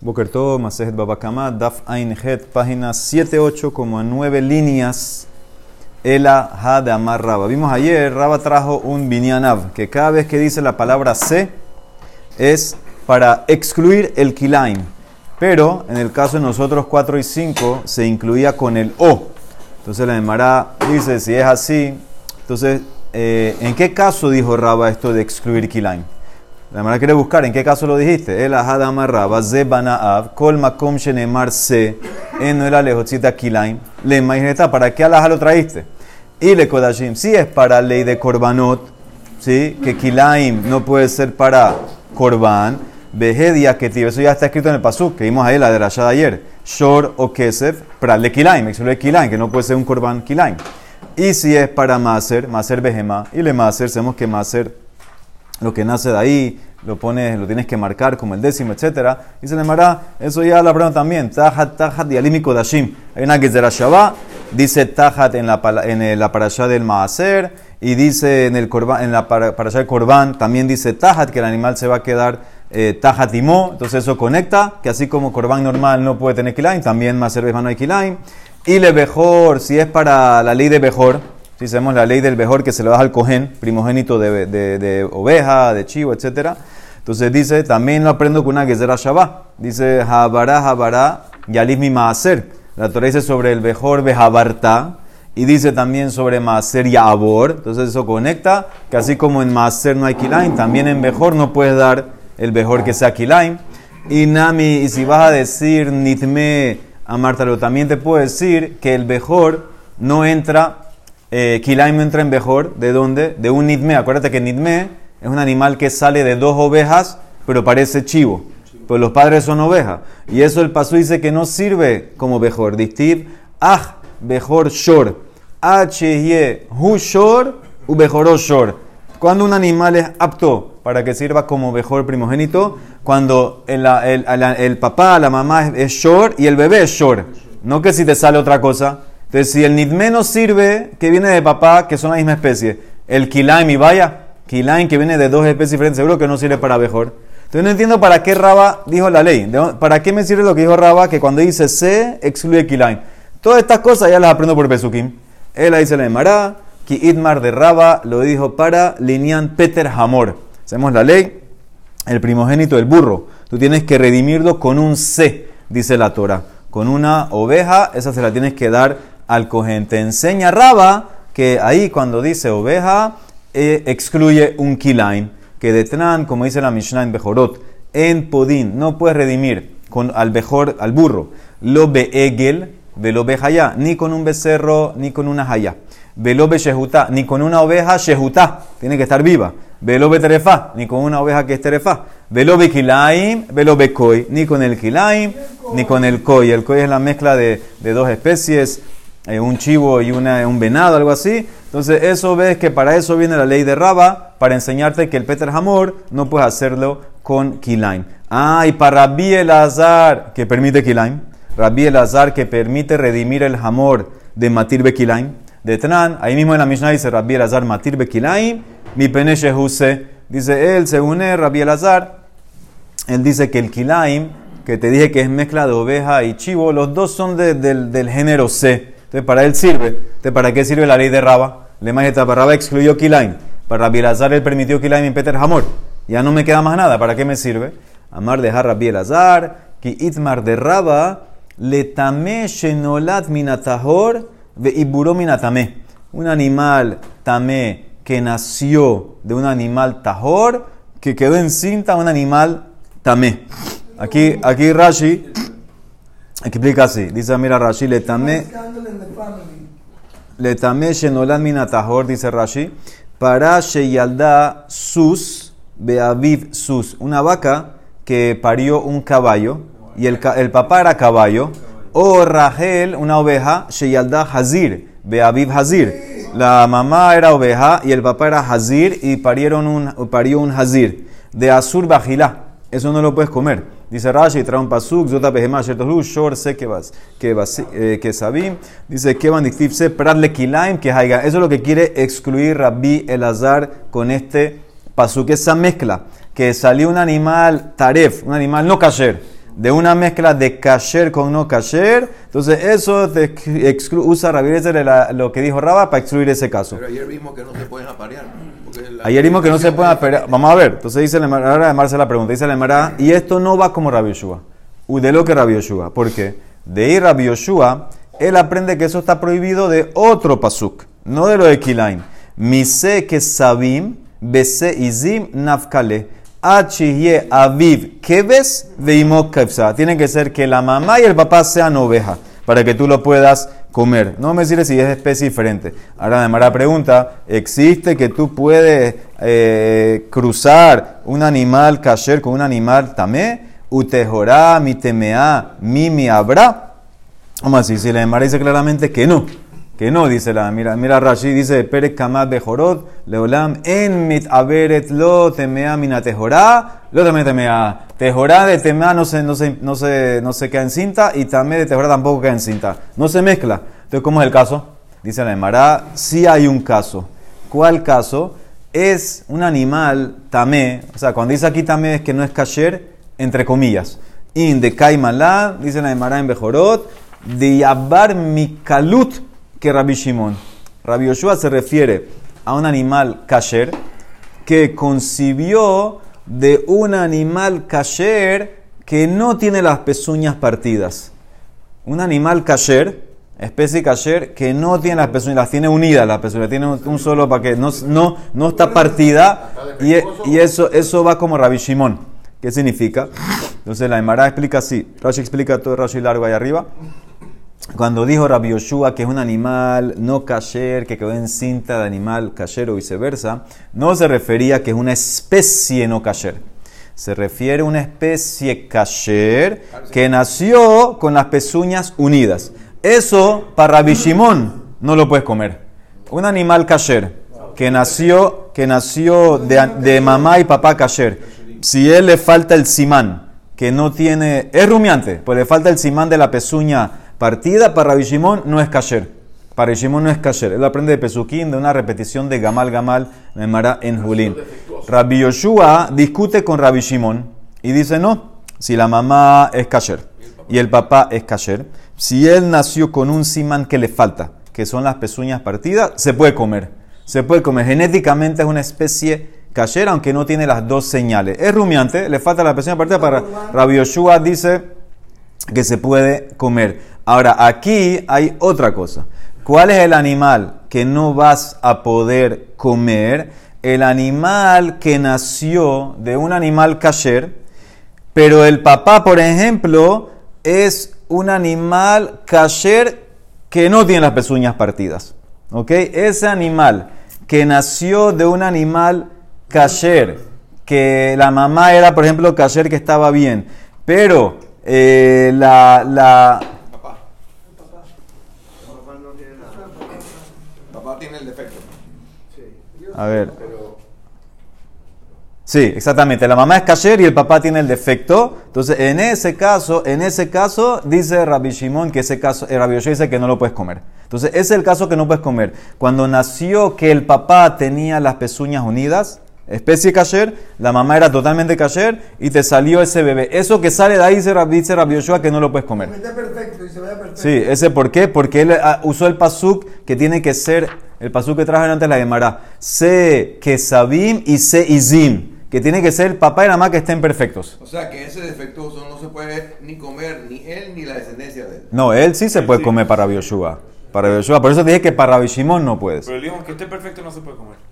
Boker Tov, Masejet Babakama, Daf Ain Het, página 7-8, como a 9 líneas. Ela Ha de Amar Raba. Vimos ayer, Raba trajo un Binyanav, que cada vez que dice la palabra se es para excluir el Kilaim. Pero en el caso de nosotros 4 y 5 se incluía con el O. Entonces la Emara dice, si es así, entonces, eh, ¿en qué caso dijo Raba esto de excluir Kilaim? La manera quiere buscar en qué caso lo dijiste. El ahada amarraba, ze banaav, kol makom shenemar se, en no era lejotzita kilaim. Le imagineta, ¿para qué alaja lo traíste? Y le kodashim, si es para ley de korbanot, ¿sí? que kilaim no puede ser para korban, vejedia que eso ya está escrito en el pasuk, que vimos ahí la de Rashad ayer. Shor o kesef, para le kilaim, excluye kilaim, que no puede ser un korban kilaim. Y si es para maser, maser behema, y le maser, sabemos que maser lo que nace de ahí, lo pones, lo tienes que marcar como el décimo, etc. Y se le mará, eso ya lo aprendo también. Tajat, tajat y alimi kodashim. Hay una que Shabbat, dice tajat en la, en la parasha del maaser, y dice en, el korban, en la parasha del korban, también dice tajat, que el animal se va a quedar eh, tajat y mo. Entonces eso conecta, que así como korban normal no puede tener kilaim, también maaser no hay kilaim. Y le bejor, si es para la ley de bejor, si sabemos la ley del mejor que se le da al cohen, primogénito de, de, oveja, de chivo, etc. Entonces dice, también lo aprendo con una gezerá Shabbat. Dice, Habará, Habará, Yalis mi Maaser. La Torah dice sobre el mejor Bejabarta. Y dice también sobre Maaser y Abor. Entonces eso conecta, que así como en Maaser no hay Kilaim, también en mejor no puedes dar el mejor que sea Kilaim. Y Nami, y si vas a decir Nitme a Martalo, también te puedo decir que el mejor no entra eh, Kilaim entra en Bejor, ¿de dónde? De un Nidme. Acuérdate que Nidme es un animal que sale de dos ovejas, pero parece chivo. Pues los padres son ovejas. Y eso el paso dice que no sirve como Bejor. Distiv, ah, Bejor Shor. H, Hu Shor, U Bejoro Shor. Cuando un animal es apto para que sirva como mejor primogénito, cuando el, el, papá, la mamá es, short y el bebé es short. No que si te sale otra cosa. Entonces, si el nidme no sirve, que viene de papá, que son la misma especie, el kilaim y vaya, kilaim que viene de dos especies diferentes, seguro que no sirve para mejor. Entonces, no entiendo para qué Raba dijo la ley. ¿Para qué me sirve lo que dijo Raba? Que cuando dice se, excluye kilaim. Todas estas cosas ya las aprendo por Pesukim. Él la dice la Emara, ki idmar de Raba lo dijo para Linian Peter Hamor. Hacemos la ley, el primogénito del burro. Tú tienes que redimirlo con un se, dice la Torah. Con una oveja, esa se la tienes que dar al cohen. Te enseña Raba que ahí cuando dice oveja, eh, excluye un kilaim, que de Tran, como dice la Mishnah en Bejorot, en Podín, no puedes redimir con al bejor, al burro, lo egel, velo bejaya, ni con un becerro, ni con una jaya. Velo shehutá, ni con una oveja shehutá, tiene que estar viva. Velo terefá, ni con una oveja que es terefá. Velo kilaim, velo koi, ni con el kilaim, ni con el koi. El koi es la mezcla de dos especies, eh, un chivo y una, un venado, algo así. Entonces, eso ves que para eso viene la ley de Raba, para enseñarte que el Peter Hamor no puedes hacerlo con Kilaim. Ah, y para Rabbi Elazar, que permite Kilaim. Rabbi Elazar, que permite redimir el Hamor de Matir Bekilaim. De Tran, ahí mismo en la Mishnah dice Rabbi Elazar Matir Bekilaim, mi peneche Dice él, según él, Rabbi Elazar, él dice que el Kilaim, que te dije que es mezcla de oveja y chivo, los dos son del, del género C. Para él sirve. Entonces, ¿para qué sirve la ley de Raba? Le para Raba excluyó Kilaim. Para Rabbi Elazar él permitió Kilaim en Peter Hamor. Ya no me queda más nada. ¿Para qué me sirve? Amar de Rabbi Elazar, ki itmar de Raba, le tame shenolat minatahor ve iburo minatame. Un animal tamé que nació de un animal tahor que quedó encinta un animal tamé. Aquí, aquí Rashi explica así. Dice, mira Rashi, le tamé... Le tamé shenolan minatahor, dice Rashi, para sheyalda sus, beaviv sus, una vaca que parió un caballo, y el, el papá era caballo, o Rahel, una oveja, sheyalda hazir, beaviv hazir. La mamá era oveja y el papá era hazir y parieron un, parió un hazir. De azur bajilá, eso no lo puedes comer. Dice Rashi, trae un pasuk, zota behemah shertohlu, shor se que eh, sabim. Dice que van se pradle kilaim que haiga. Eso es lo que quiere excluir Rabbi Elazar con este pasuk, esa mezcla, que salió un animal taref, un animal no kasher, de una mezcla de kasher con no kasher, entonces eso te exclu- usa Rabbi lo que dijo Raba para excluir ese caso. Pero ayer vimos que no se pueden aparear. porque la- Ayer vimos que no se puede aparear. Vamos a ver. Entonces dice la Emara- ahora Marce la pregunta. Dice la Emara, y esto no va como Rabbi Yoshua. U de lo que Rabbi Yoshua. ¿Por qué? De ir Rabbi Yoshua, él aprende que eso está prohibido de otro pasuk, no de lo de Kilain. Mise que sabim, bese izim nafkale. Achihye aviv keves veimok kefsa. Tiene que ser que la mamá y el papá sean ovejas para que tú lo puedas comer. No me decir si es especie diferente. Ahora además la pregunta, ¿existe que tú puedes eh, cruzar un animal kasher con un animal tamé? Utejorá, mi temea, mi mi habrá. Vamos a decir, si la Emara dice claramente que no. Que no, dice la, mira, mira Rashi, dice, Perek kamat bejorot, leolam, en mit averet lo temea mina tejorá, lo también temea. Tejorá de temea no se, no, se, no, se, no se queda en cinta y también de tejorá tampoco queda en cinta. No se mezcla. Entonces, ¿cómo es el caso? Dice la Emara, sí hay un caso. ¿Cuál caso? Es un animal tamé, o sea, cuando dice aquí tamé es que no es kasher, entre comillas. In de Kaimalá, dice la Emara en Bejorot, de Yabar Mikalut Rabbi Shimon. Rabbi Yoshua se refiere a un animal kasher que concibió de un animal kasher que no tiene las pezuñas partidas. Un animal kasher, especie kasher, que no tiene las pezuñas, las tiene unidas las pezuñas, tiene un, solo que no, no, no está partida y, y eso, eso va como Rabbi Shimon. ¿Qué significa? Entonces la Emara explica así. Rashi explica todo Rashi largo ahí arriba. Cuando dijo Rabbi Yoshua que es un animal no kasher, que quedó en cinta de animal kasher o viceversa, no se refería a que es una especie no kasher. Se refiere a una especie kasher que nació con las pezuñas unidas. Eso para Rabbi Shimon no lo puedes comer. Un animal kasher que nació, que nació de, de mamá y papá kasher. Si él le falta el simán, que no tiene, es rumiante, pues le falta el simán de la pezuña partida, para Rabbi Shimon no es kasher. Para Rabbi Shimon no es kasher. Él aprende de Pesukim, de una repetición de Gamal Gamal, Memara en Julín. Rabbi Yoshua discute con Rabbi Shimon y dice no, si la mamá es kasher y el papá es kasher, si él nació con un simán que le falta, que son las pezuñas partidas, se puede comer. Se puede comer. Genéticamente es una especie kasher, aunque no tiene las dos señales. Es rumiante, le falta la pezuña partida. Para Rabbi Yoshua dice que se puede comer. Ahora, aquí hay otra cosa. ¿Cuál es el animal que no vas a poder comer? El animal que nació de un animal kasher, pero el papá, por ejemplo, es un animal kasher que no tiene las pezuñas partidas. ¿Ok? Ese animal que nació de un animal kasher, que la mamá era, por ejemplo, kasher que estaba bien, pero eh, la, la, Papá. Papá tiene el defecto. A ver. Sí, exactamente. La mamá es kasher y el papá tiene el defecto. Entonces, en ese caso, en ese caso, dice Rabbi Shimon que ese caso, eh, Rabbi Yoshua dice que no lo puedes comer. Entonces, ese es el caso que no puedes comer. Cuando nació que el papá tenía las pezuñas unidas, especie kasher, la mamá era totalmente kasher y te salió ese bebé. Eso que sale de ahí dice Rabbi, dice Rabbi Yoshua que no lo puedes comer. Está perfecto y se vea perfecto. Sí, ese por qué? Porque él ah, usó el pasuk que tiene que ser, el pasuk que trajo antes la Gemara, se kesabim y se izim, que tiene que ser el papá y la mamá que estén perfectos. O sea que ese defectuoso no se puede ni comer, ni él ni la descendencia de él. No, él sí se puede comer para Rabbi Yoshua. Para Rabbi Yoshua. Por eso dije que para Rabbi no puedes. Pero el hijo que esté perfecto no se puede comer.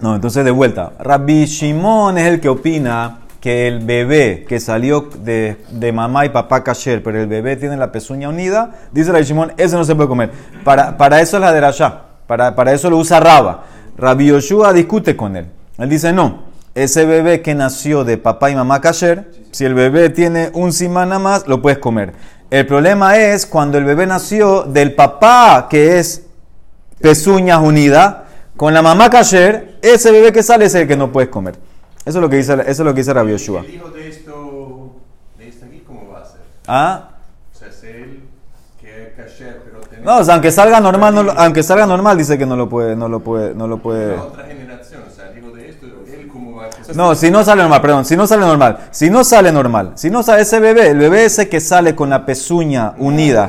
No, entonces de vuelta. Rabbi Shimon es el que opina que el bebé que salió de, de mamá y papá kasher, pero el bebé tiene la pezuña unida, dice Rabbi Shimon, ese no se puede comer. Para, para eso es la de Rasha. Para, para eso lo usa Raba. Rabbi Yoshua discute con él. Él dice, no, ese bebé que nació de papá y mamá kasher, si el bebé tiene un nada más, lo puedes comer. El problema es cuando el bebé nació del papá que es pezuñas unidas, con la mamá kasher, ese bebé que sale es el que no puedes comer. Eso es lo que dice, eso es lo que dice Rabbi Yoshua. El hijo de esto, de este aquí, ¿cómo va a ser? ¿Ah? O sea, es él que es kasher, pero tiene No, o sea, aunque salga normal, no aunque salga normal, dice que no lo puede, no lo puede, no lo puede. la otra generación, o sea, el hijo de esto, él cómo va a ser. No, si no sale normal, perdón, si no sale normal. Si no sale normal, si no sale ese bebé, el bebé ese que sale con la pezuña unida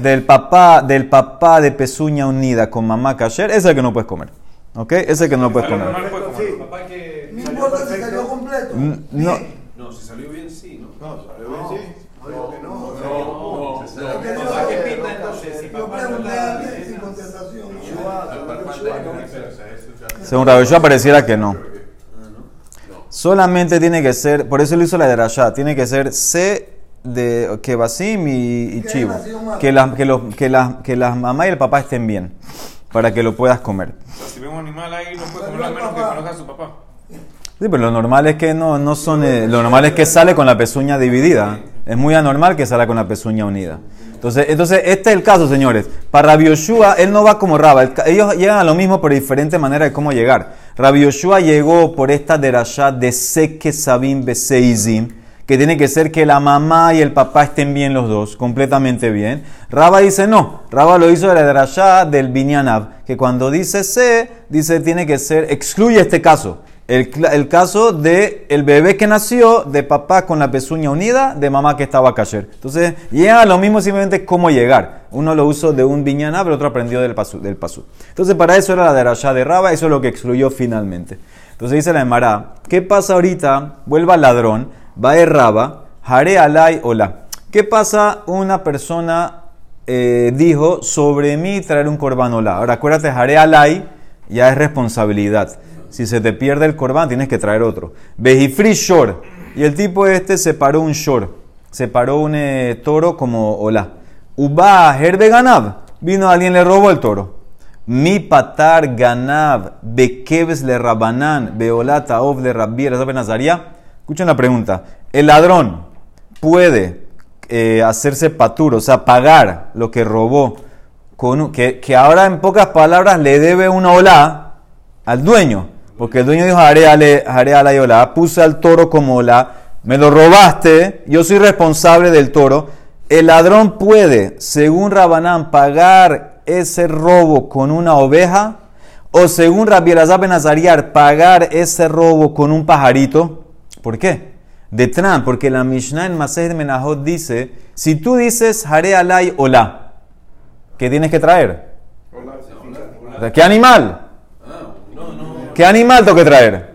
del papá, del papá de pezuña unida con mamá kasher, ese es el que no puedes comer. ¿Ok? Ese que no puedes Sale comer. No salió importa si perfecto. salió completo. No, No, si salió bien, sí, ¿no? No, salió bien, sí. Que no. No, Yo no. Papá que saber, pinta entonces, si Yo papá no pregunté sin contestación. Según pareciera que. Solamente tiene que ser, por eso lo hizo la de Rasha, tiene que ser C de Kebasim y, y Chivo. Que las que los- que las- que las mamá y el papá estén bien, para que lo puedas comer. Si ve un animal ahí, no puede comerlo a menos que conozca a su papá. Sí, pero lo normal es que no, no son, eh, lo normal es que sale con la pezuña dividida. Es muy anormal que salga con la pezuña unida. Entonces, entonces este es el caso, señores. Para Rabbi Yoshua, él no va como Raba. El ca- Ellos llegan a lo mismo, pero diferente manera de cómo llegar. Rabbi Yoshua llegó por esta derashá de Seke Sabim Beseizim, que tiene que ser que la mamá y el papá estén bien los dos, completamente bien. Raba dice no. Raba lo hizo de la derashá del Binyanab, que cuando dice se, dice tiene que ser, excluye este caso. El, el caso de el bebé que nació de papá con la pezuña unida, de mamá que estaba cayer. Entonces, llega a lo mismo simplemente cómo llegar. Uno lo usó de un viñana, pero otro aprendió del pasú. Del pasú. Entonces, para eso era la de Rasha de Raba, eso es lo que excluyó finalmente. Entonces dice la Emara, ¿qué pasa ahorita? Vuelva al ladrón, a Raba, jare alay hola. ¿Qué pasa? Una persona eh, dijo sobre mí traer un corban hola. Ahora acuérdate, jare alay ya es responsabilidad. Si se te pierde el corbán, tienes que traer otro. Vejifri shor. Y el tipo este separó un shor. Separó un eh, toro como hola. Uba herbe ganab. Vino alguien, le robó el toro. Mi patar ganab. Bekeves le rabanán. Beolata of le rabbi. Nazaria. Escuchen la pregunta. El ladrón puede eh, hacerse patur, o sea, pagar lo que robó, con, que, ahora en pocas palabras le debe una olá al dueño. Porque el dueño dijo, haré la olá, puse al toro como olá, me lo robaste, yo soy responsable del toro. El ladrón puede, según Rabanán, pagar ese robo con una oveja, o según Rabbi Elazar ben Azariar, pagar ese robo con un pajarito. ¿Por qué? De Tran, porque la Mishnah en Masej Menahot dice, si tú dices Hare alay hola, ¿qué tienes que traer? ¿Qué animal? ¿Qué animal tengo que traer?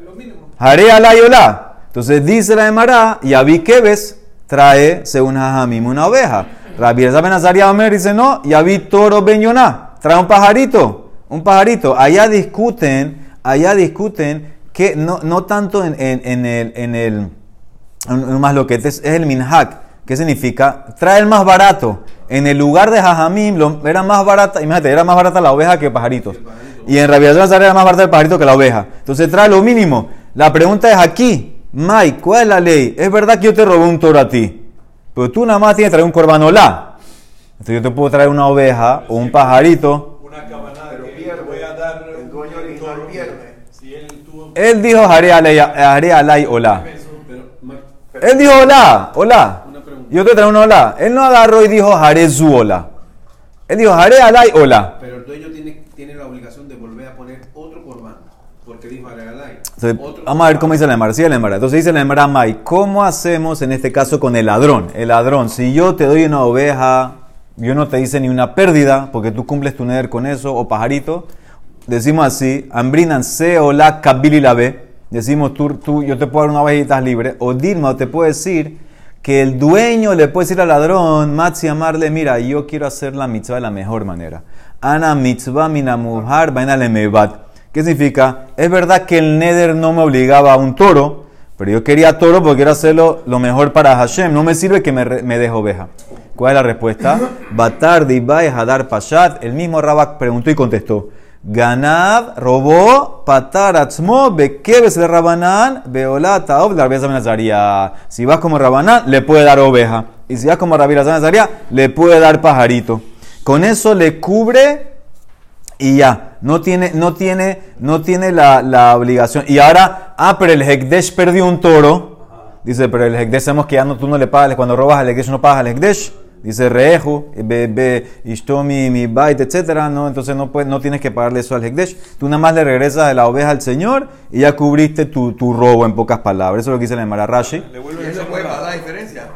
Hare alay hola. Entonces dice la Emara, y Abi Keves trae, según Jajamim, una oveja. Rabbi Azariah Omer dice, no, y Abi Toro ben Yonah, trae un pajarito, un pajarito. Allá discuten, allá discuten que no, no tanto en, en- en el... En el más lo que es, es el minhak. ¿Qué significa? Trae el más barato. En el lugar de Jajamim lo- era más barata, imagínate, era más barata la oveja que el pajarito. Y en Elazar era más barata el pajarito que la oveja. Entonces trae lo mínimo. La pregunta es aquí, Mike, ¿cuál es la ley? Es verdad que yo te robé un toro a ti, pero tú nada más tienes que traer un corbanolá. Entonces yo te puedo traer una oveja o un pajarito. Una Pero que pierde. voy a dar El dueño original toro. pierde. Si él dijo haré alay, haré alay ma- Él dijo hola, hola. Yo te traigo una hola. Él no agarró y dijo haré su hola. Él dijo haré alay hola. pero el dueño tiene, tiene la obligación de volver a poner otro corbán, porque dijo Aregalay. Entonces, vamos a ver cómo dice la Emara. La Emara. Entonces dice la Emara, Mai, ¿cómo hacemos en este caso con el ladrón? El ladrón, si yo te doy una oveja, yo no te hice ni una pérdida, porque tú cumples tu neder con eso, o pajarito. Decimos así, Ambrinan se o la kabili la ve. Decimos, tú, tú, yo te puedo dar una ovejita libre. O Dilma te puede decir que el dueño le puede decir al ladrón, Matzi, amarle, mira, yo quiero hacer la mitzvah de la mejor manera. Ana mitzvah minamuhar vaina lemevat. ¿Qué significa? Es verdad que el neder no me obligaba a un toro, pero yo quería toro porque quiero hacerlo lo mejor para Hashem. No me sirve que me, me deje oveja. ¿Cuál es la respuesta? Batar dibai hadar pashat. El mismo Rabak preguntó y contestó. Ganab robó patar atzmo bekebes de Rabanán beolá taob la. Si vas como Rabanán, le puede dar oveja. Y si vas como Rabbi Nazaria, le puede dar pajarito. Con eso le cubre y ya. No tiene, no tiene, no tiene la, la obligación. Y ahora, ah, pero el Hekdesh perdió un toro. Dice, pero el Hekdesh sabemos que ya no, tú no le pagas, cuando robas al Hekdesh no pagas al Hekdesh. Dice Reeju, be, be, ishtomi, mi bait, etcétera, ¿no? Entonces no, puedes, no tienes que pagarle eso al Hekdesh. Tú nada más le regresas de la oveja al Señor y ya cubriste tu, tu robo en pocas palabras. Eso es lo que dice la Emara Rashi. Le ¿Y vuelve el él no semo puede pagar la diferencia?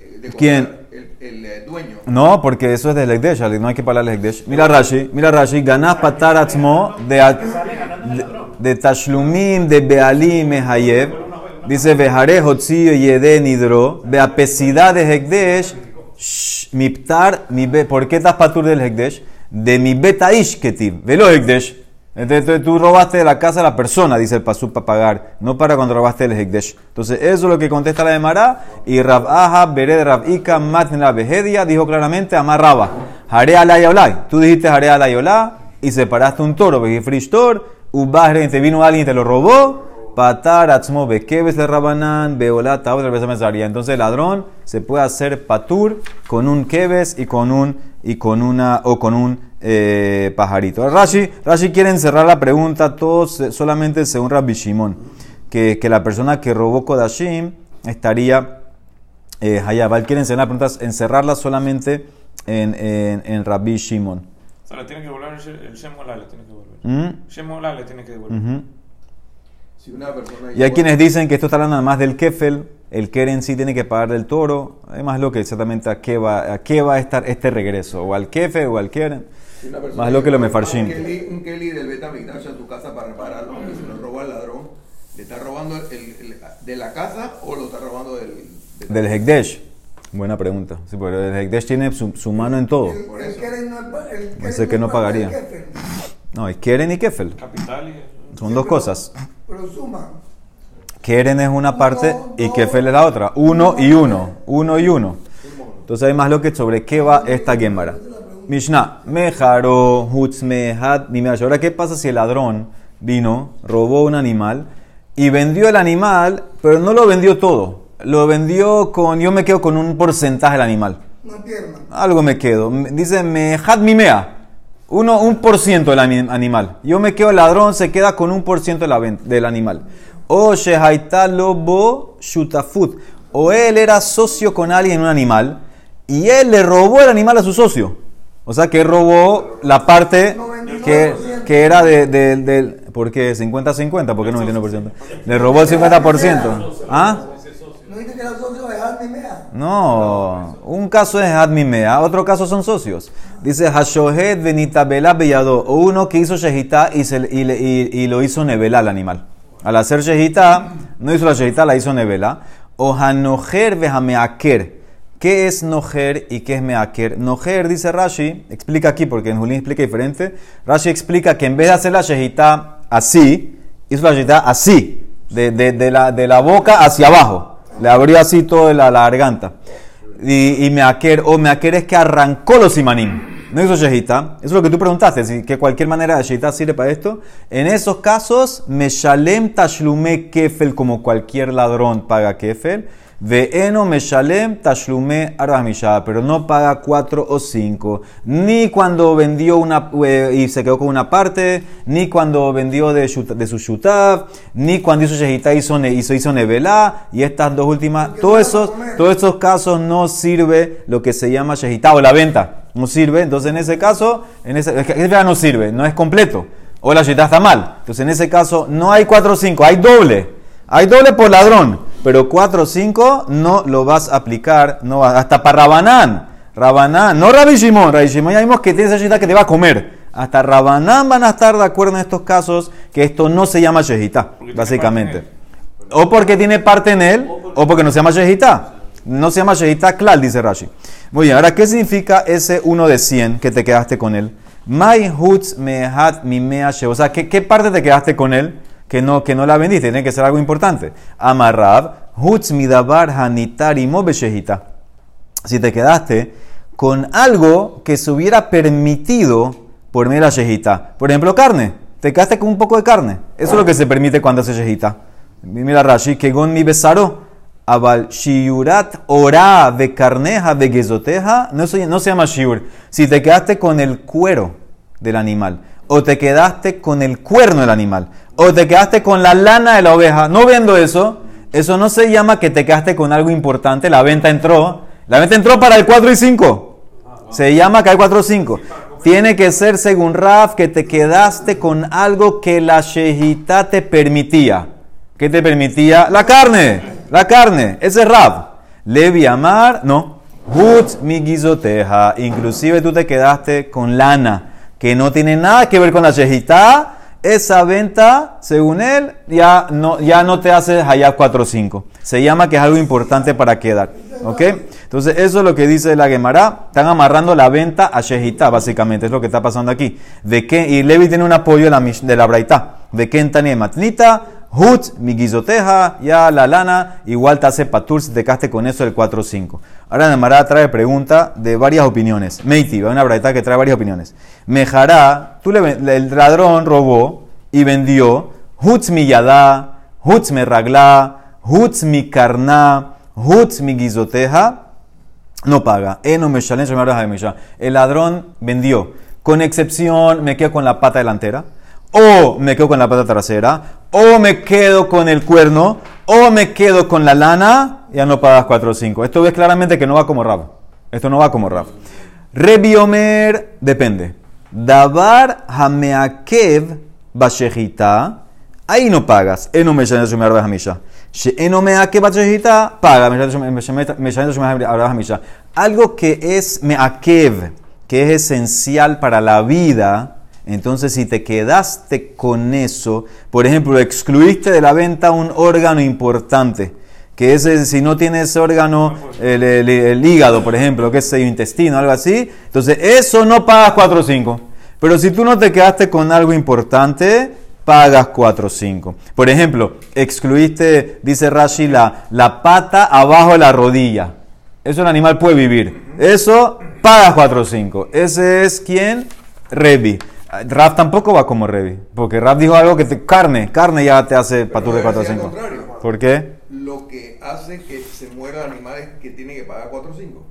eh, de ¿Quién? El, el, eh, dueño. No, porque eso es del Hekdesh, no hay que pagarle al Hekdesh. Mira Rashi, mira Rashi, ganás patar atzmo de, de, de tashlumim, de bealim, mehayev. Dice, vejare hotzio yede nidro, beapesidad de Hekdesh, miptar, mi be- ¿por qué estás patur del Hekdesh? De mi betaish ketiv, velo Hekdesh. Entonces tú robaste de la casa a la persona, dice el pasú, para pagar, no para cuando robaste el Hekdesh. Entonces, eso es lo que contesta la de Mará. Y Rab Aha, Bered Rab Ika, Matn la Behedia, dijo claramente, amarraba. Hare alay olay. Tú dijiste Hare alay olá y separaste un toro, porque frish tor, ubahre, te vino alguien y te lo robó. Patar atzmo bekebes de rabanán, beolá tabot de besamesaría. Entonces el ladrón se puede hacer patur con un kebes y con un y con una o con un eh, pajarito. Rashi, Rashi quiere encerrar la pregunta todos eh, solamente según Rabbi Shimon, que, que la persona que robó Kodashim estaría eh, Hayab. Él quiere encerrar la pregunta, encerrarla solamente en, en, en Rabbi Shimon. O sea, le tiene que devolver el, she- el Shemo Olá, le tiene que devolver. ¿Mm? Shemo Olá le tiene que devolver. Ujú. Si una persona Y hay quienes dicen que esto está hablando además del kefel, el keren sí tiene que pagar del toro, además lo que exactamente a qué va, a qué va a estar este regreso, o al kefe o al keren, Si más lo que lo mefarshim. Un Kelly, un Kelly del Betamigdash a tu casa para repararlo y se lo robó al ladrón. ¿Le está robando el, el- de la casa o lo está robando del, del- Del Hekdesh. Buena pregunta. Sí, pero el Hekdesh tiene su, su mano en todo. El eso. Keren no es pa- el Keren Ese que no pagaría. Kefel, No, es Keren y Kefel. Capital y. Son dos cosas. Pero suma. Keren es una parte Uno, y Kefel es la otra. Uno y uno. Uno y uno. Entonces hay más lo que sobre qué va esta Gemara. Mishnah, mejaro, hutz, mehad, mimeash. Ahora, ¿qué pasa si el ladrón vino, robó un animal y vendió el animal, pero no lo vendió todo? Lo vendió con, yo me quedo con un porcentaje del animal. Una pierna. Algo me quedo. Dice, mehad mimea. Uno, un por ciento del ani- animal. Yo me quedo, el ladrón se queda con un por ciento de del animal. O shehaita lobo shutafut. O él era socio con alguien en un animal y él le robó el animal a su socio. O sea que robó la parte que, que era de, de- del... ¿Por qué? ¿50-50? ¿Por qué no 21%? Le robó el 50%. ¿Ah? No dice que un caso es Admimea, otro caso son socios. Dice Hashohed Benitabela Bellado, o uno que hizo Shehita y, se- y le- y- y lo hizo Nevela al animal. Al hacer Shehita, no hizo la Shehita, la hizo Nevela. O Hanojer Behameaker. ¿Qué es Nojer y qué es Meaker? Nojer, dice Rashi, explica aquí porque en Julín explica diferente. Rashi explica que en vez de hacer la Shehita así, hizo la Shehita así, de, de- de la, de la boca hacia abajo. Le abrió así toda la, la garganta. Y, y meaker, o meaker es que arrancó los imanim. No hizo shehita. Eso es lo que tú preguntaste, si que cualquier manera de shehita sirve para esto. En esos casos, meshalem tashlume kefel, como cualquier ladrón paga kefel. Ve'eno meshalem tashlume aramisha, pero no paga cuatro o cinco. Ni cuando vendió una eh, y se quedó con una parte, ni cuando vendió de, su shutav, ni cuando hizo shehita hizo, hizo, hizo nevelá. Y estas dos últimas, todos esos, todos estos casos no sirve lo que se llama shehita o la venta. No sirve. Entonces, en ese caso, en ese, no sirve, no es completo. O la shehita está mal. Entonces, en ese caso, no hay cuatro o cinco, hay doble. Hay doble por ladrón, pero 4 o 5 no lo vas a aplicar, no va- hasta para Rabanán. Rabanán, no Rabbi Shimon, Rabbi Shimon ya vimos que tiene esa que te va a comer. Hasta Rabanán van a estar de acuerdo en estos casos que esto no se llama tiene básicamente. O porque tiene parte en él, o porque no se llama shehita. No se llama shehita klal, dice Rashi. Muy bien, ahora, ¿qué significa ese 1 de 100 que te quedaste con él? Mai hutz mehat mimea. O sea, ¿qué, qué parte te quedaste con él que no, que no la vendiste? Tiene que ser algo importante. Amarrab, hutz midabar hanitar y shehita. Si te quedaste con algo que se hubiera permitido por medio de la shejita. Por ejemplo, carne. Te quedaste con un poco de carne. Eso es lo que se permite cuando hace shejita. Mira Rashi, que gon mi besaro. Abal shiurat ora de carneja de gezoteja. No, se- no se llama shiur. Si te quedaste con el cuero del animal. O te quedaste con el cuerno del animal. O te quedaste con la lana de la oveja. No viendo eso. Eso no se llama que te quedaste con algo importante. La venta entró La venta entró para el 4 y 5. Se llama que hay 4 o 5. Tiene que ser según Raf que te quedaste con algo que la shejita te permitía. ¿Qué te permitía? La carne. La carne. Ese es Raf. Levi Amar, no. Hut mi guizoteja. Inclusive tú te quedaste con lana, que no tiene nada que ver con la shejita. Esa venta, según él, ya no, ya no te hace Hayab 4 o 5. Se llama que es algo importante para quedar. ¿Ok? Entonces, eso es lo que dice la Gemara. Están amarrando la venta a Shehita, básicamente. Es lo que está pasando aquí. De y Levi tiene un apoyo de la, de la Braita. De en matnita, hut, mi guizoteja, ya la lana, igual te hace patur si te caste con eso el 4-5. Ahora la Gemara trae pregunta de varias opiniones. Meiti, una Braita que trae varias opiniones. Mejará, tú le, el ladrón robó y vendió hutz mi yadá, hutz me raglá, hutz mi karná, hutz mi guizoteja, no paga. Ha'emisha. El ladrón vendió. Con excepción, me quedo con la pata delantera, o me quedo con la pata trasera, o me quedo con el cuerno, o me quedo con la lana, ya no pagas 4 o 5. Esto ves claramente que no va como Rab. Esto no va como Rab. Rebiomer, depende. Davar hameakev bashejita, ahí no pagas. Eno me shalem shemar ha'emisha. She'eno meakev bashejita, paga. Me shalem shemar ha'emisha. Algo que es meakev, que es esencial para la vida, entonces si te quedaste con eso, por ejemplo, excluiste de la venta un órgano importante, que ese, si no tienes ese órgano, el, el- el hígado, por ejemplo, que es el intestino, algo así, entonces eso no pagas 4 o 5. Pero si tú no te quedaste con algo importante, pagas 4 o 5. Por ejemplo, excluiste, dice Rashi, la, la pata abajo de la rodilla. Eso el animal puede vivir. Eso pagas 4 o 5. Ese es quien? Revi. Raf tampoco va como Revi. Porque Raf dijo algo que te, carne, carne ya te hace patur de 4 o decía 5. al contrario. ¿Por qué? Lo que hace que se muera el animal es que tiene que pagar 4 o 5.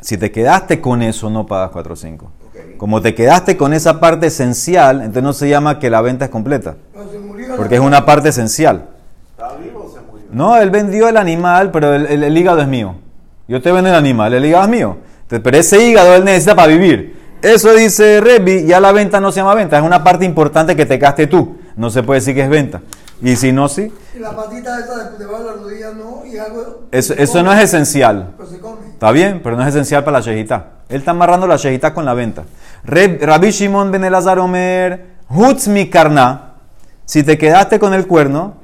Si te quedaste con eso, no pagas 4 o 5. Ok. Como te quedaste con esa parte esencial, entonces no se llama que la venta es completa. Pero se murió Porque es una parte esencial. ¿Está vivo o se murió? No, él vendió el animal, pero el, el- el hígado es mío. Yo te vendo el animal, el hígado es mío. Pero ese hígado él necesita para vivir. Eso dice Revi, ya la venta no se llama venta, es una parte importante que te gaste tú. No se puede decir que es venta. Y si no, sí. Y la patita esa de debajo de la rodilla no, y algo. Eso, se eso come, no es esencial. Pero se come. Está bien, pero no es esencial para la shejita. Él está amarrando la shejita con la venta. Reb- Rabbi Shimon ben Elazar Omer, Hutz mi karna. Si te quedaste con el cuerno,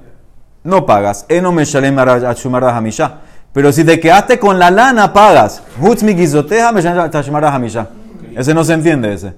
no pagas. Eno me shalem ashumar hamisha. Pero si te quedaste con la lana, pagas. Hutz mi gizoteja me shalem ashumar hamisha. Ese no se entiende ese.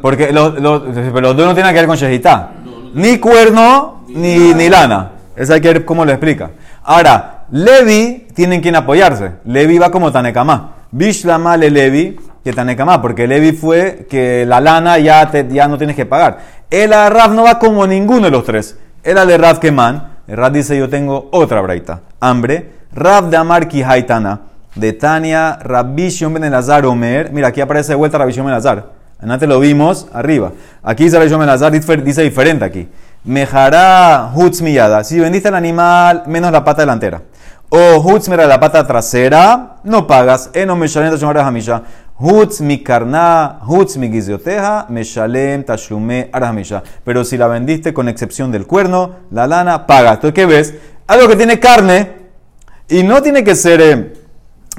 Porque los, los, dos no tienen que ver con shejita. Ni cuerno, ni, ni lana. Eso hay que ver cómo lo explica. Ahora, Levi tienen quien apoyarse. Levi va como Tanekamá. Bishlama le Levi que Tanekamá, porque Levi fue que la lana ya, te- ya no tienes que pagar. El Raf no va como ninguno de los tres. El de Raf Keman. El Raf dice: Yo tengo otra braita. Hambre. Raf de Amar Haitana. De Tania, Rabbi Shimon ben Elazar Omer. Mira, aquí aparece de vuelta Rabbi Shimon ben Elazar. Antes lo vimos arriba. Aquí dice Rabbi Shimon ben Elazar, dice diferente aquí. Mejará hutz miyada. Si vendiste el animal menos la pata delantera. O hutz mira la pata trasera, no pagas. Eno meshalem tashlume hamisha. Hutz mi karná, hutz mi meshalem tashlume hamisha. Pero si la vendiste con excepción del cuerno, la lana, pagas. Entonces, ¿qué ves? Algo que tiene carne y no tiene que ser... eh,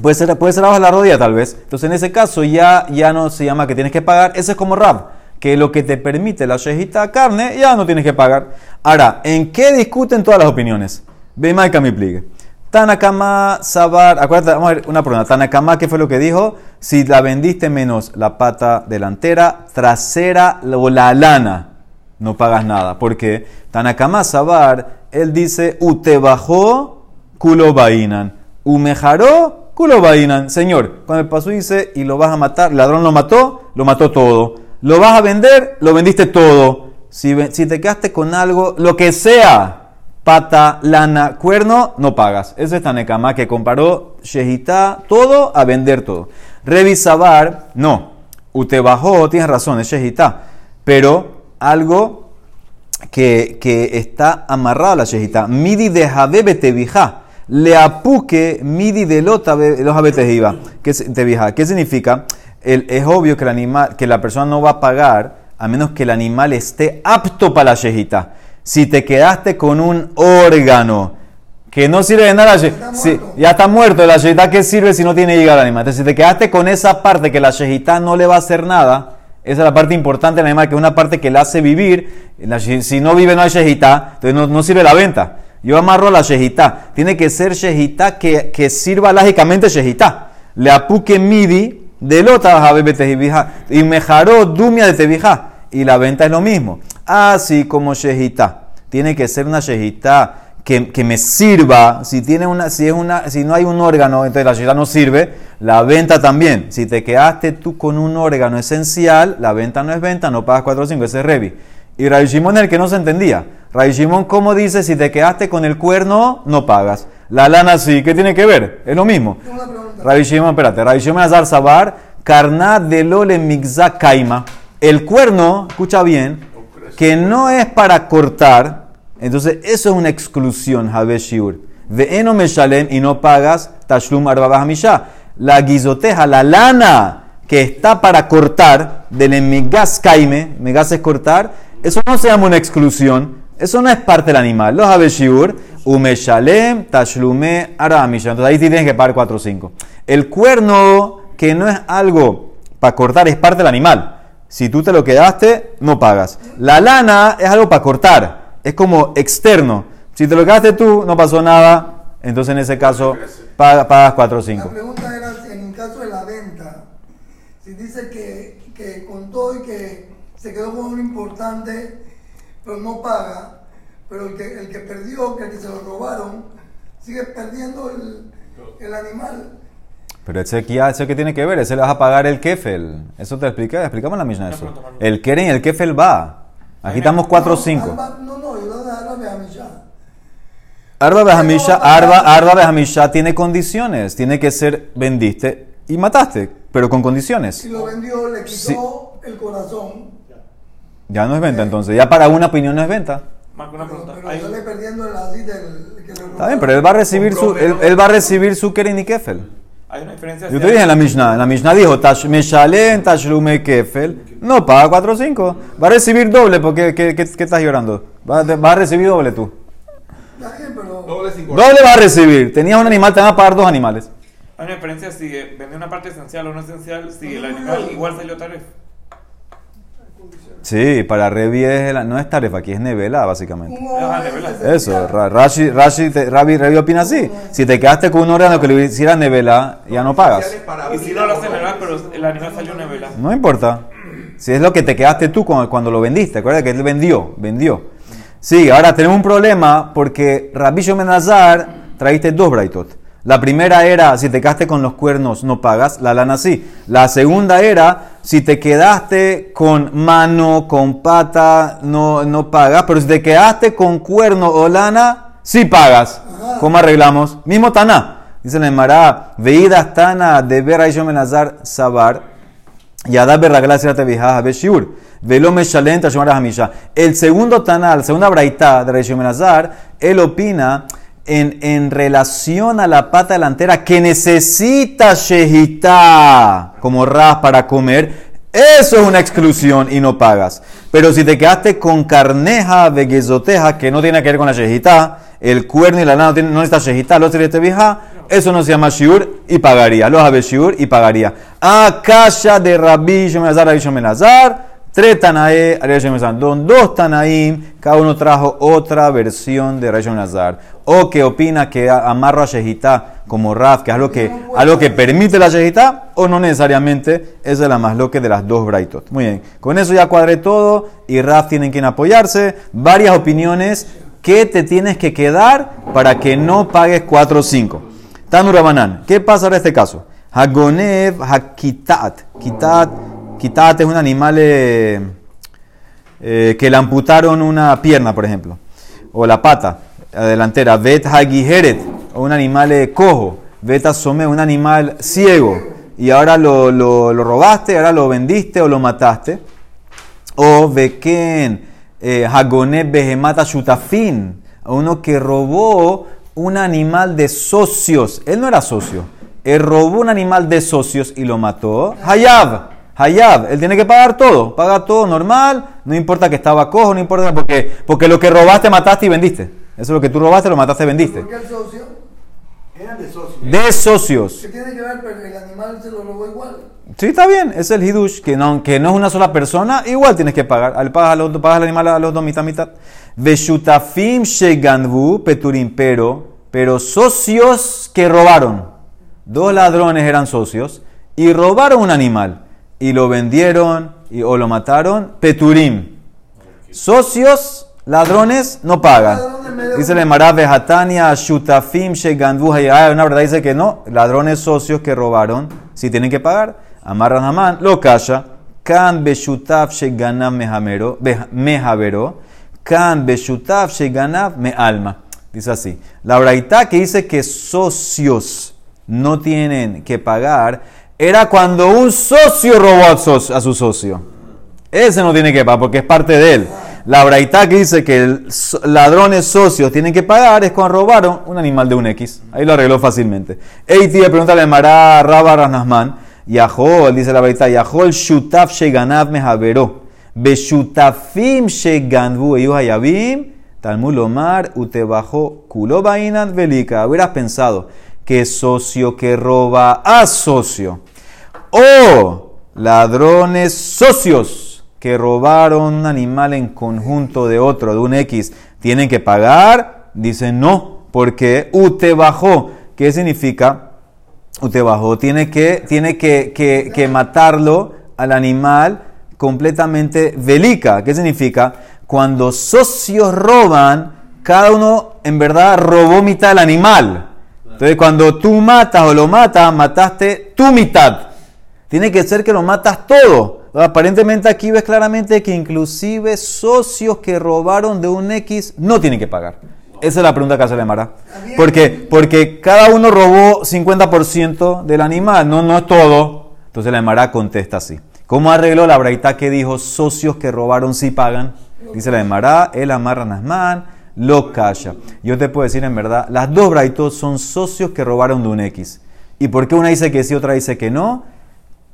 Puede ser, puede ser abajo de la rodilla tal vez. Entonces en ese caso ya, ya no se llama que tienes que pagar. Ese es como Rab, que lo que te permite la shejita carne ya no tienes que pagar. Ahora, ¿en qué discuten todas las opiniones? Ve mi pligue. Tanakama, Sabar, acuérdate, vamos a ver una pregunta. Tanakama, ¿qué fue lo que dijo? Si la vendiste menos la pata delantera, trasera o la lana, no pagas nada. Porque Tanakama Sabar, él dice, Ute bajó, culo bainan. Umejaró, culo bainan. Señor, cuando el paso dice, y lo vas a matar, ladrón lo mató, lo mató todo. Lo vas a vender, lo vendiste todo. Si, te quedaste con algo, lo que sea, pata, lana, cuerno, no pagas. Ese es Tanekama que comparó Shehita todo a vender todo. Revisabar, no. Ute bajó, tienes razón, es Shehita. Pero algo que, que está amarrado a la shejita. Midi de Jabebe. Le apuque midi de lota los abetejiva. ¿Qué? ¿Qué significa? El- es obvio que, el animal, que la persona no va a pagar a menos que el animal esté apto para la shejita. Si te quedaste con un órgano que no sirve de nada, Está si- ya está muerto, la shejita ¿qué sirve si no tiene hígado el animal? Entonces, si te quedaste con esa parte que la shejita no le va a hacer nada, esa es la parte importante del animal, que es una parte que le hace vivir. La si no vive, no hay shejita, entonces no, no sirve la venta. Yo amarro la shejita. Tiene que ser shejita que, que sirva lógicamente shejita. Le apuque midi de lota y mejaró dumia de tebija. Y la venta es lo mismo. Así como shejita. Tiene que ser una shejita que, que me sirva. Si, tiene una, si, es una, si no hay un órgano, entonces la shejita no sirve. La venta también. Si te quedaste tú con un órgano esencial, la venta no es venta, no pagas 4 o 5, ese es Revi. Y Ray Shimon es el que no se entendía. Ray Shimon, ¿cómo dice? Si te quedaste con el cuerno, no pagas. La lana sí, ¿qué tiene que ver? Es lo mismo. Rabbi Shimon, espérate, Rabbi Shimon Azar Sabar, carnat de lole migza kaima. El cuerno, escucha bien, que no es para cortar, entonces eso es una exclusión, Habe Shiur. De eno meshalem y no pagas tashlum arba bahamisha. La guisoteja, la lana que está para cortar, del emigas kaime, megas es cortar, eso no se llama una exclusión, eso no es parte del animal. Los Habe Shiur, umeshalem tashlume arba bahamisha. Entonces ahí sí tienes que pagar 4 o 5. El cuerno, que no es algo para cortar, es parte del animal. Si tú te lo quedaste, no pagas. La lana es algo para cortar, es como externo. Si te lo quedaste tú, no pasó nada, entonces en ese caso paga- pagas 4 o La 5. pregunta era en el caso de la venta, si dice que, que contó y que se quedó con uno importante, pero no paga, pero el que, el que perdió, que el que se lo robaron, sigue perdiendo el, el animal. Pero ese ah, ese que tiene que ver, ese le vas a pagar el kefel. Eso te expliqué, explicamos en la misma eso. El keren y el kefel va. Aquí estamos 4 o No, 5. Arba- No, no, yo lo dejaron a Misha. Arba Behamisha, Arba, Arba Behamisha tiene condiciones. Tiene que ser, vendiste y mataste, pero con condiciones. Si lo vendió, le quitó el corazón, Ya no es venta entonces. Ya para una opinión no es venta. Marco, una pregunta. pero Hay- sale perdiendo el así del que Está bien, pero él va a recibir su, él, él va a recibir su keren y kefel. Hay una diferencia. Yo te dije en la Mishnah, en la Mishnah dijo, "Tash- Meshalen tashlume kefel, no paga 4 o 5. Va a recibir doble, porque ¿qué, qué, qué estás llorando? Va, va a recibir doble tú. Está bien, pero Doble va a recibir. Tenías un animal, te van a pagar dos animales. Hay una diferencia si eh, vende una parte esencial o no esencial, si el animal igual salió taref. Sí, para Revi es la- no es tarefa, aquí es nevela, básicamente. esencial. Eso, Ra- Rashi, Rashi, te- Rabi, Revi opina así. Si te quedaste con un órgano que lo hiciera nevela, ya no pagas. Y si no lo hace nevar, pero el animal salió nevela. No importa. Si es lo que te quedaste tú cuando, cuando lo vendiste. Acuérdate que él vendió, vendió. Sí, ahora tenemos un problema porque Rabbi Menazar traíste dos braitot. La primera era, si te quedaste con los cuernos, no pagas, la lana sí. La segunda era, si te quedaste con mano, con pata, no, no pagas. Pero si te quedaste con cuerno o lana, sí pagas. ¿Cómo arreglamos? Mismo Taná. Dice la Emara, veídas Tana de a Menazar Sabar. Yadab berragla sirate vijaja beshiur. Velo meshalem tashmar hamisha. El segundo Tanal, la segunda braita de Menazar, él opina en, en relación a la pata delantera que necesita shehita como ras para comer. Eso es una exclusión y no pagas. Pero si te quedaste con carneja, veguezoteja, que no tiene que ver con la shehita, el cuerno y la lana no, está shehita, lo te vieja, eso no se llama shiur y pagaría. Los habe shiur y pagaría. Akasha de Rabbi Shemenazar, Rabbi Shemenazar, tres Tanae, Shemenazar. Don dos Tanaim, cada uno trajo otra versión de Rabbi Shemenazar. O que opina que amarro a shehita como Raf, que es algo que, algo que permite la shehita, o no necesariamente. Esa es la más loca de las dos braitot. Muy bien, con eso ya cuadré todo y Raf tienen quien apoyarse. Varias opiniones. ¿Qué te tienes que quedar para que no pagues 4 o 5? Tanu Rabanán, ¿qué pasa en este caso? Hagonev hakitat. Kitat, kitat es un animal eh, eh, que le amputaron una pierna, por ejemplo, o la pata la delantera. Bet hagiheret, un animal cojo. Bet asome, un animal ciego. Y ahora lo, lo, robaste, ahora lo vendiste o lo mataste. O Beken, eh, Hagonet Behemata Shutafin, uno que robó un animal de socios. Él no era socio. Él robó un animal de socios y lo mató. Hayab. Hayab. Él tiene que pagar todo. Paga todo normal. No importa que estaba cojo, no importa porque, porque lo que robaste, mataste y vendiste. Eso es lo que tú robaste, lo mataste vendiste. Porque el socio, Eran de socios. De socios. que tiene que ver, pero el animal se lo robó igual. Sí, está bien. Es el hidush, que no, que no es una sola persona. Igual tienes que pagar. Al pagas, a los, pagas al animal a los dos, mitad, mitad. Veshutafim sheganvu peturim. Pero, pero socios que robaron. Dos ladrones eran socios y robaron un animal. Y lo vendieron y, o lo mataron. Peturim. Socios, ladrones, no pagan. Dice Emara Vejatania, Shutafim, Shegandu, una verdad, dice que no. Ladrones socios que robaron, si tienen que pagar. Amarran Haman, lo calla. Kan Beshutaf, Beh- Mehavero. Kan Beshutaf. Dice así. La braita que dice que socios no tienen que pagar era cuando un socio robó a su socio. Ese no tiene que pagar porque es parte de él. La braita que dice que ladrones socios tienen que pagar es cuando robaron un animal de un X. Ahí lo arregló fácilmente. Eiti le pregunta al Mará Rabba Ranasman. Yahol, dice la braita, Yahol shutaf sheganav mehavero. Beshutafim sheganvu hayabim. Talmud lomar utebajo kulo bainan velika. Hubieras pensado que socio que roba a socio o ladrones socios que robaron un animal en conjunto de otro, de un X, tienen que pagar. Dicen no, porque usted bajó. ¿Qué significa? Usted bajó. Tiene que, tiene que, que- que matarlo al animal completamente velica. ¿Qué significa? Cuando socios roban, cada uno en verdad robó mitad del animal. Entonces, cuando tú matas o lo matas, mataste tu mitad. Tiene que ser que lo matas todo. Aparentemente aquí ves claramente que inclusive socios que robaron de un X no tienen que pagar. Esa es la pregunta que hace la Mara. Porque, porque cada uno robó 50% del animal, no, no es todo. Entonces la Mara contesta así. ¿Cómo arregló la braita que dijo socios que robaron sí pagan? Dice la Mara, el amarra Nasman, lo calla. Yo te puedo decir en verdad, las dos braitos son socios que robaron de un X. ¿Y por qué una dice que sí, otra dice que no?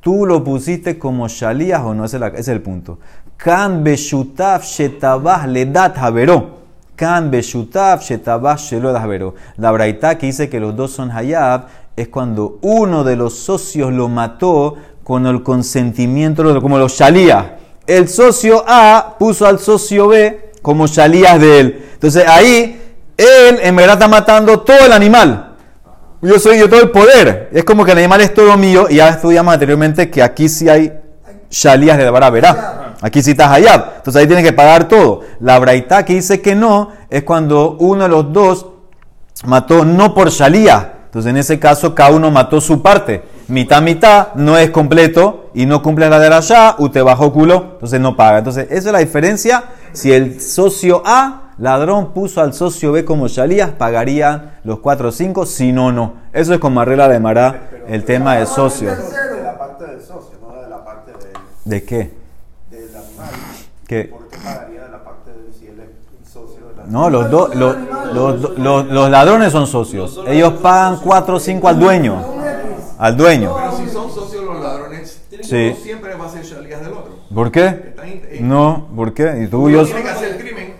Tú lo pusiste como shalías o no, ese es, el punto. Kan beshutaf shetabah ledat haveró. Kan beshutaf shetabah shelodat haveró. La braita que dice que los dos son hayab es cuando uno de los socios lo mató con el consentimiento, como los shalías. El socio A puso al socio B como shalías de él. Entonces ahí él en verdad está matando todo el animal. Yo soy yo todo el poder. Es como que el animal es todo mío. Y ya estudiamos anteriormente que aquí sí hay shalías de la verá. Aquí sí está hayab. Entonces ahí tienes que pagar todo. La braita que dice que no es cuando uno de los dos mató no por shalía. Entonces en ese caso cada uno mató su parte. Mitad, mitad, no es completo y no cumple la de la ya, usted bajó culo, entonces no paga. Entonces esa es la diferencia. Si el socio A, ladrón, puso al socio B como shalías, pagarían los 4 o 5, si no, no. Eso es como arregla de Mará el tema de socios. De la parte del socio, no de la parte de- ¿De qué? del animal. ¿Qué? ¿Por qué pagaría de la parte de si él es socio de la No, los, dos los, los, los- los ladrones son socios. Ellos pagan 4 o 5 al dueño. Al dueño. Pero si son socios los ladrones, Sí. siempre va a ser shalías del otro. ¿Por qué? Eh, No, ¿por qué? Y tú, uno yo, tiene que hacer el crimen,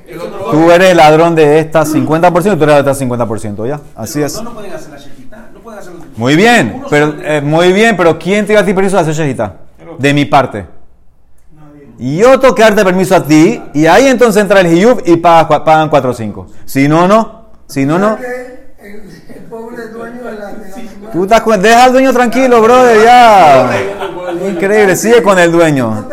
tú eres ladrón de esta 50% y tú eres de esta 50%, ¿ya? Así es. no pueden hacer la shejitá, no pueden hacer Muy bien, pero eh, muy bien, pero ¿quién te da a ti permiso de hacer shejita? De mi parte. Y yo tengo que darte permiso a ti, y ahí entonces entra el hiyub y pagas cua- pagan 4 o 5. Si no, no. Si no, no. El, el Tú estás con- deja al dueño tranquilo, brother, ya. Increíble, sigue con el dueño.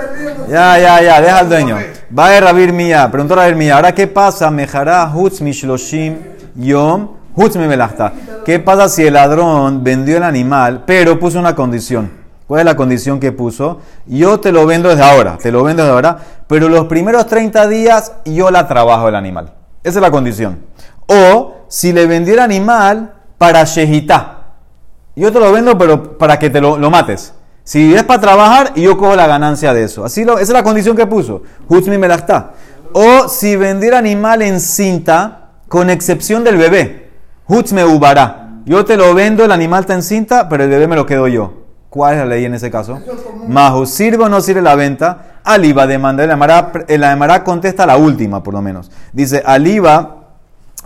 Ya, ya, ya, deja al dueño. Va a Rabir Mía, preguntó Rabir Mía, ¿ahora qué pasa? Mejará Hutz Mishloshim Yom Hutz Melachta. ¿Qué pasa si el ladrón vendió el animal, pero puso una condición? ¿Cuál es la condición que puso? Yo te lo vendo desde ahora, te lo vendo desde ahora, pero los primeros 30 días yo la trabajo el animal. Esa es la condición. O si le vendió el animal para Shehitá. Yo te lo vendo, pero para que te lo mates. Si es para trabajar, y yo cojo la ganancia de eso. Así lo, esa es la condición que puso. Hutzmi melachta. O si vendiera animal en cinta, con excepción del bebé. Hutz me ubará. Yo te lo vendo, el animal está en cinta, pero el bebé me lo quedo yo. ¿Cuál es la ley en ese caso? Majo, ¿sirve o no sirve la venta? Aliba demanda. El Amará, el Amará contesta la última, por lo menos. Dice, Aliba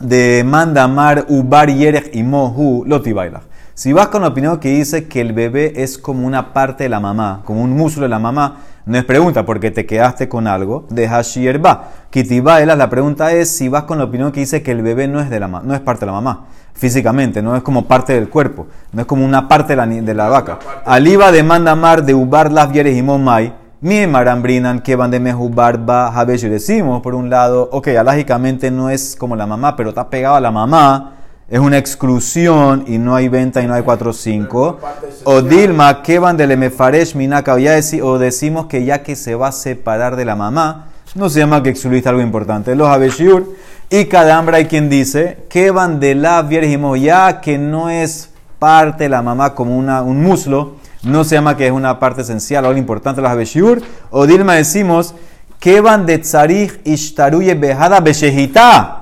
demanda Mar Ubar Yerech y Mohu Lotibaila. Si vas con la opinión que dice que el bebé es como una parte de la mamá, como un músculo de la mamá, no es pregunta porque te quedaste con algo de Hashierba. Kitibaila, la pregunta es si vas con la opinión que dice que el bebé no es, de la, no es parte de la mamá, físicamente, no es como parte del cuerpo, no es como una parte de la, vaca. Aliba demanda Mar de Ubar Las Yeres y Momai. Mi marambrinan que van de mejubar ba habesh. Decimos, por un lado, ok, alágicamente no es como la mamá, pero está pegado a la mamá. Es una exclusión y no hay venta y no hay 4 o 5. O Dilma, que van de lemefaresh minaka. O, decimos que ya que se va a separar de la mamá, no se llama que excluiste algo importante. Los habeshiur y cada hambre hay quien dice que van de la dijimos ya que no es parte de la mamá como una, un muslo, no se llama que es una parte esencial o algo importante los habeshiur. O Dilma decimos que van de tzarich ishtaruye bejada beshehita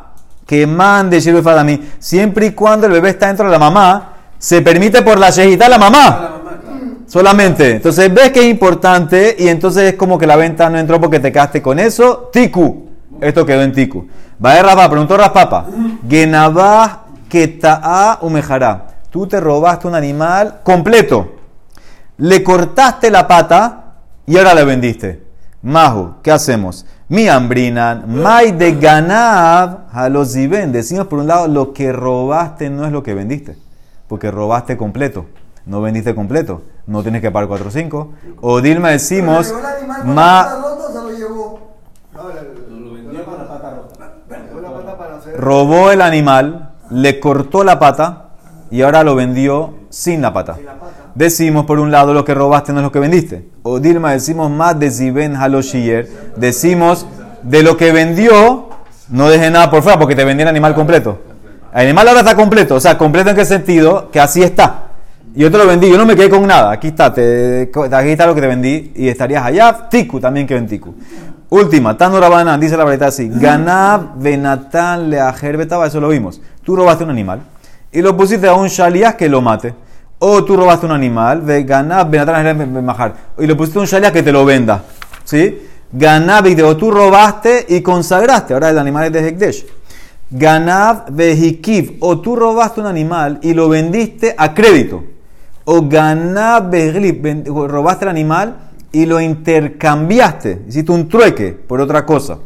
que mande Shiru Fadami, siempre y cuando el bebé está dentro de la mamá, se permite por la shejita la mamá. La mamá, claro. Solamente. Entonces ves que es importante y entonces es como que la venta no entró porque te quedaste con eso. Tiku. Esto quedó en Tiku. Va a Rabá, preguntó Raspapa. Genabá keta'a umejará. Tú te robaste un animal completo. Le cortaste la pata y ahora le vendiste. Mahu, ¿qué hacemos? Mi hambrinan, mai de ganab, a los ven. Decimos por un lado, lo que robaste no es lo que vendiste, porque robaste completo, no vendiste completo, no tienes que pagar 4 o 5. O Dilma decimos, ¿Pero el animal con la ma, pata rota o se lo llevó? No, el- Lo vendió con la pata rota. Dejó la pata para hacer. robó el animal, le cortó la pata y ahora lo vendió sin la pata. Decimos por un lado lo que robaste no es lo que vendiste. O Dilma decimos más de Ziben Haloshier. Decimos de lo que vendió, no deje nada por fuera porque te vendió el animal completo. El animal ahora está completo. O sea, completo en qué sentido? Que así está. Yo te lo vendí, yo no me quedé con nada. Aquí está, te, aquí está lo que te vendí y estarías allá. Tiku también que en Tiku. Última, Tano Rabanán, dice la verdad así: Ganab Benatán Leajer Betaba, eso lo vimos. Tú robaste un animal y lo pusiste a un shaliach que lo mate. O tú robaste un animal, ve Ganab Bemajar, y lo pusiste a un shaliach que te lo venda. ¿Sí? Ganab, o tú robaste y consagraste. Ahora el animal es de Hekdesh. Ganab Vehikiv, o tú robaste un animal y lo vendiste a crédito. O ganab Behlib, ven- robaste el animal y lo intercambiaste. Hiciste un trueque por otra cosa.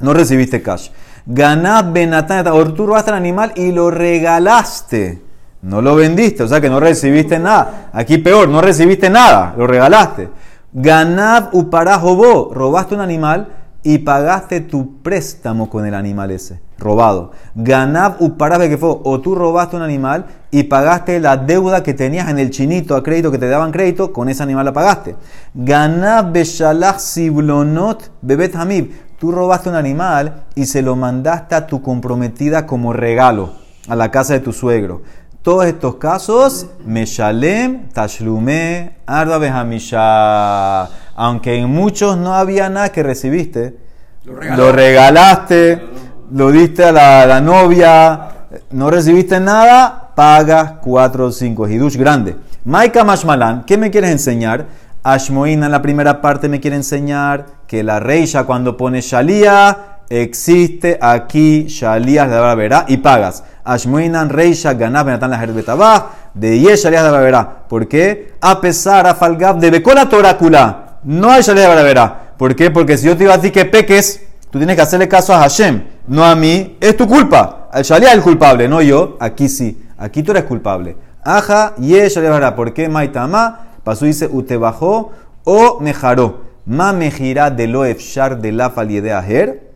No recibiste cash. O tú robaste el animal y lo regalaste. No lo vendiste, o sea que no recibiste nada. Aquí peor, no recibiste nada, lo regalaste. Ganab Uparajobo, robaste un animal y pagaste tu préstamo con el animal ese, robado. Ganab Uparabe que fue, o tú robaste un animal y pagaste la deuda que tenías en el chinito a crédito que te daban crédito, con ese animal la pagaste. Ganab Beshalach Siblonot Bebet Hamib, tú robaste un animal y se lo mandaste a tu comprometida como regalo a la casa de tu suegro. Todos estos casos, Meshalem, Tashlume, Arda Behamisha. Aunque en muchos no había nada que recibiste, Lo regalaste, lo diste a la, la novia, no recibiste nada, pagas 4 o 5. Hidush grande. Maika Mashmalan, ¿qué me quieres enseñar? Ashmoina en la primera parte me quiere enseñar que la reisha cuando pone Shalia existe aquí Shalia de la verá y pagas. Ashmoinan reisha ganab benatan la herbetabá de yes Shalia de verá. ¿Por qué? A pesar a falgab de becola torácula. No hay Shalia de la verá. ¿Por qué? Porque si yo te iba a decir que peques, tú tienes que hacerle caso a Hashem, no a mí. Es tu culpa. El Shalia es el culpable, no yo. Aquí sí. Aquí tú eres culpable. Aja, yes Shalia de. ¿Por qué? Maitama. Pasó dice, ute bajó o mejaró. Ma mejirá de lo efshar de la faliede ajer.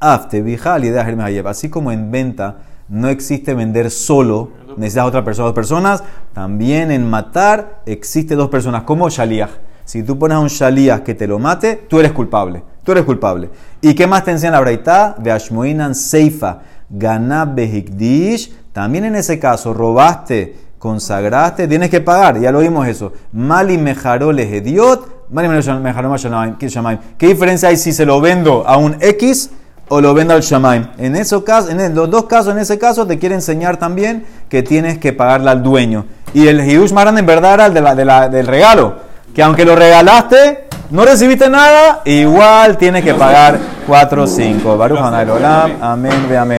Afte. Así como en venta no existe vender solo, necesitas otra persona, dos personas. También en matar existe dos personas, como shaliach. Si tú pones a un shaliach que te lo mate, tú eres culpable. Tú eres culpable. ¿Y qué más te enseña la braita? De Ashmoinan Seifa, Ganab Behikdish. También en ese caso, robaste consagraste, tienes que pagar, ya lo vimos eso. Mali mejaró mashanaim. ¿Qué diferencia hay si se lo vendo a un X o lo vendo al Shamaim. En, esos casos, en los dos casos, en ese caso, te quiere enseñar también que tienes que pagarle al dueño. Y el Hidush grande en verdad era el de la- de la- del regalo. Que aunque lo regalaste, no recibiste nada, igual tienes que pagar 4 o 5. Baruch. Amén, amén.